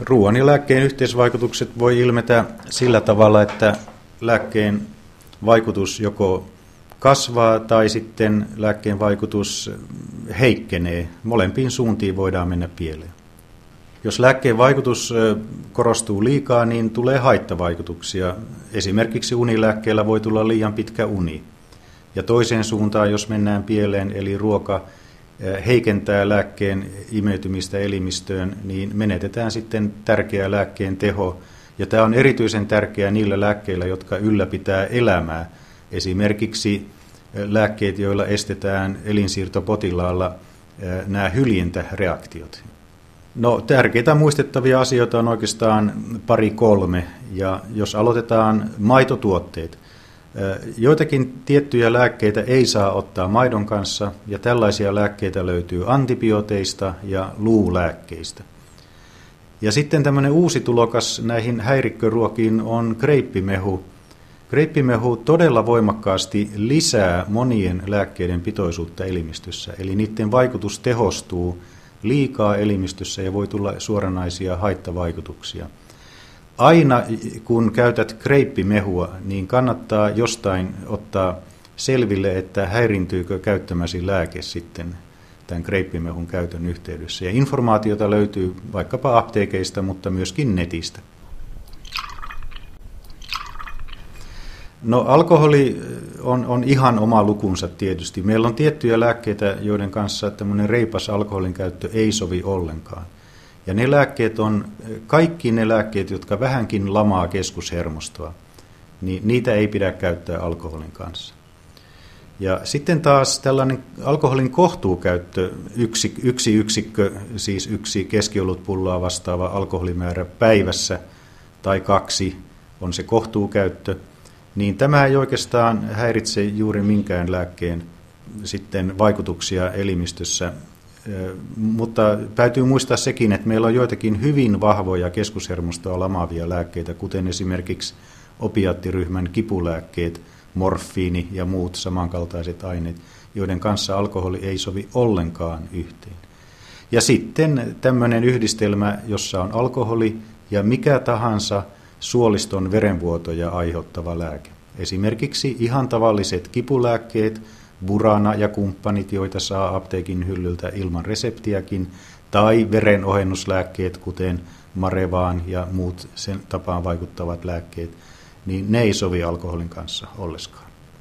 Ruoan ja lääkkeen yhteisvaikutukset voi ilmetä sillä tavalla, että lääkkeen vaikutus joko kasvaa tai sitten lääkkeen vaikutus heikkenee. Molempiin suuntiin voidaan mennä pieleen. Jos lääkkeen vaikutus korostuu liikaa, niin tulee haittavaikutuksia. Esimerkiksi unilääkkeellä voi tulla liian pitkä uni. Ja toiseen suuntaan, jos mennään pieleen, eli ruoka heikentää lääkkeen imeytymistä elimistöön, niin menetetään sitten tärkeä lääkkeen teho. Ja tämä on erityisen tärkeää niillä lääkkeillä, jotka ylläpitää elämää. Esimerkiksi lääkkeet, joilla estetään elinsiirtopotilaalla nämä hyljintäreaktiot. No tärkeitä muistettavia asioita on oikeastaan pari kolme. Ja jos aloitetaan maitotuotteet, Joitakin tiettyjä lääkkeitä ei saa ottaa maidon kanssa, ja tällaisia lääkkeitä löytyy antibiooteista ja luulääkkeistä. Ja sitten tämmöinen uusi tulokas näihin häirikköruokiin on kreippimehu. Kreippimehu todella voimakkaasti lisää monien lääkkeiden pitoisuutta elimistössä, eli niiden vaikutus tehostuu liikaa elimistössä ja voi tulla suoranaisia haittavaikutuksia aina kun käytät kreippimehua, niin kannattaa jostain ottaa selville, että häirintyykö käyttämäsi lääke sitten tämän kreippimehun käytön yhteydessä. Ja informaatiota löytyy vaikkapa apteekeista, mutta myöskin netistä. No alkoholi on, on ihan oma lukunsa tietysti. Meillä on tiettyjä lääkkeitä, joiden kanssa tämmöinen reipas alkoholin käyttö ei sovi ollenkaan. Ja ne lääkkeet on, kaikki ne lääkkeet, jotka vähänkin lamaa keskushermostoa, niin niitä ei pidä käyttää alkoholin kanssa. Ja sitten taas tällainen alkoholin kohtuukäyttö, yksi, yksi yksikkö, siis yksi keskiolutpulloa vastaava alkoholimäärä päivässä tai kaksi on se kohtuukäyttö, niin tämä ei oikeastaan häiritse juuri minkään lääkkeen sitten vaikutuksia elimistössä mutta täytyy muistaa sekin, että meillä on joitakin hyvin vahvoja keskushermostoa lamaavia lääkkeitä, kuten esimerkiksi opiattiryhmän kipulääkkeet, morfiini ja muut samankaltaiset aineet, joiden kanssa alkoholi ei sovi ollenkaan yhteen. Ja sitten tämmöinen yhdistelmä, jossa on alkoholi ja mikä tahansa suoliston verenvuotoja aiheuttava lääke. Esimerkiksi ihan tavalliset kipulääkkeet, Burana ja kumppanit, joita saa apteekin hyllyltä ilman reseptiäkin, tai verenohennuslääkkeet, kuten Marevaan ja muut sen tapaan vaikuttavat lääkkeet, niin ne ei sovi alkoholin kanssa olleskaan.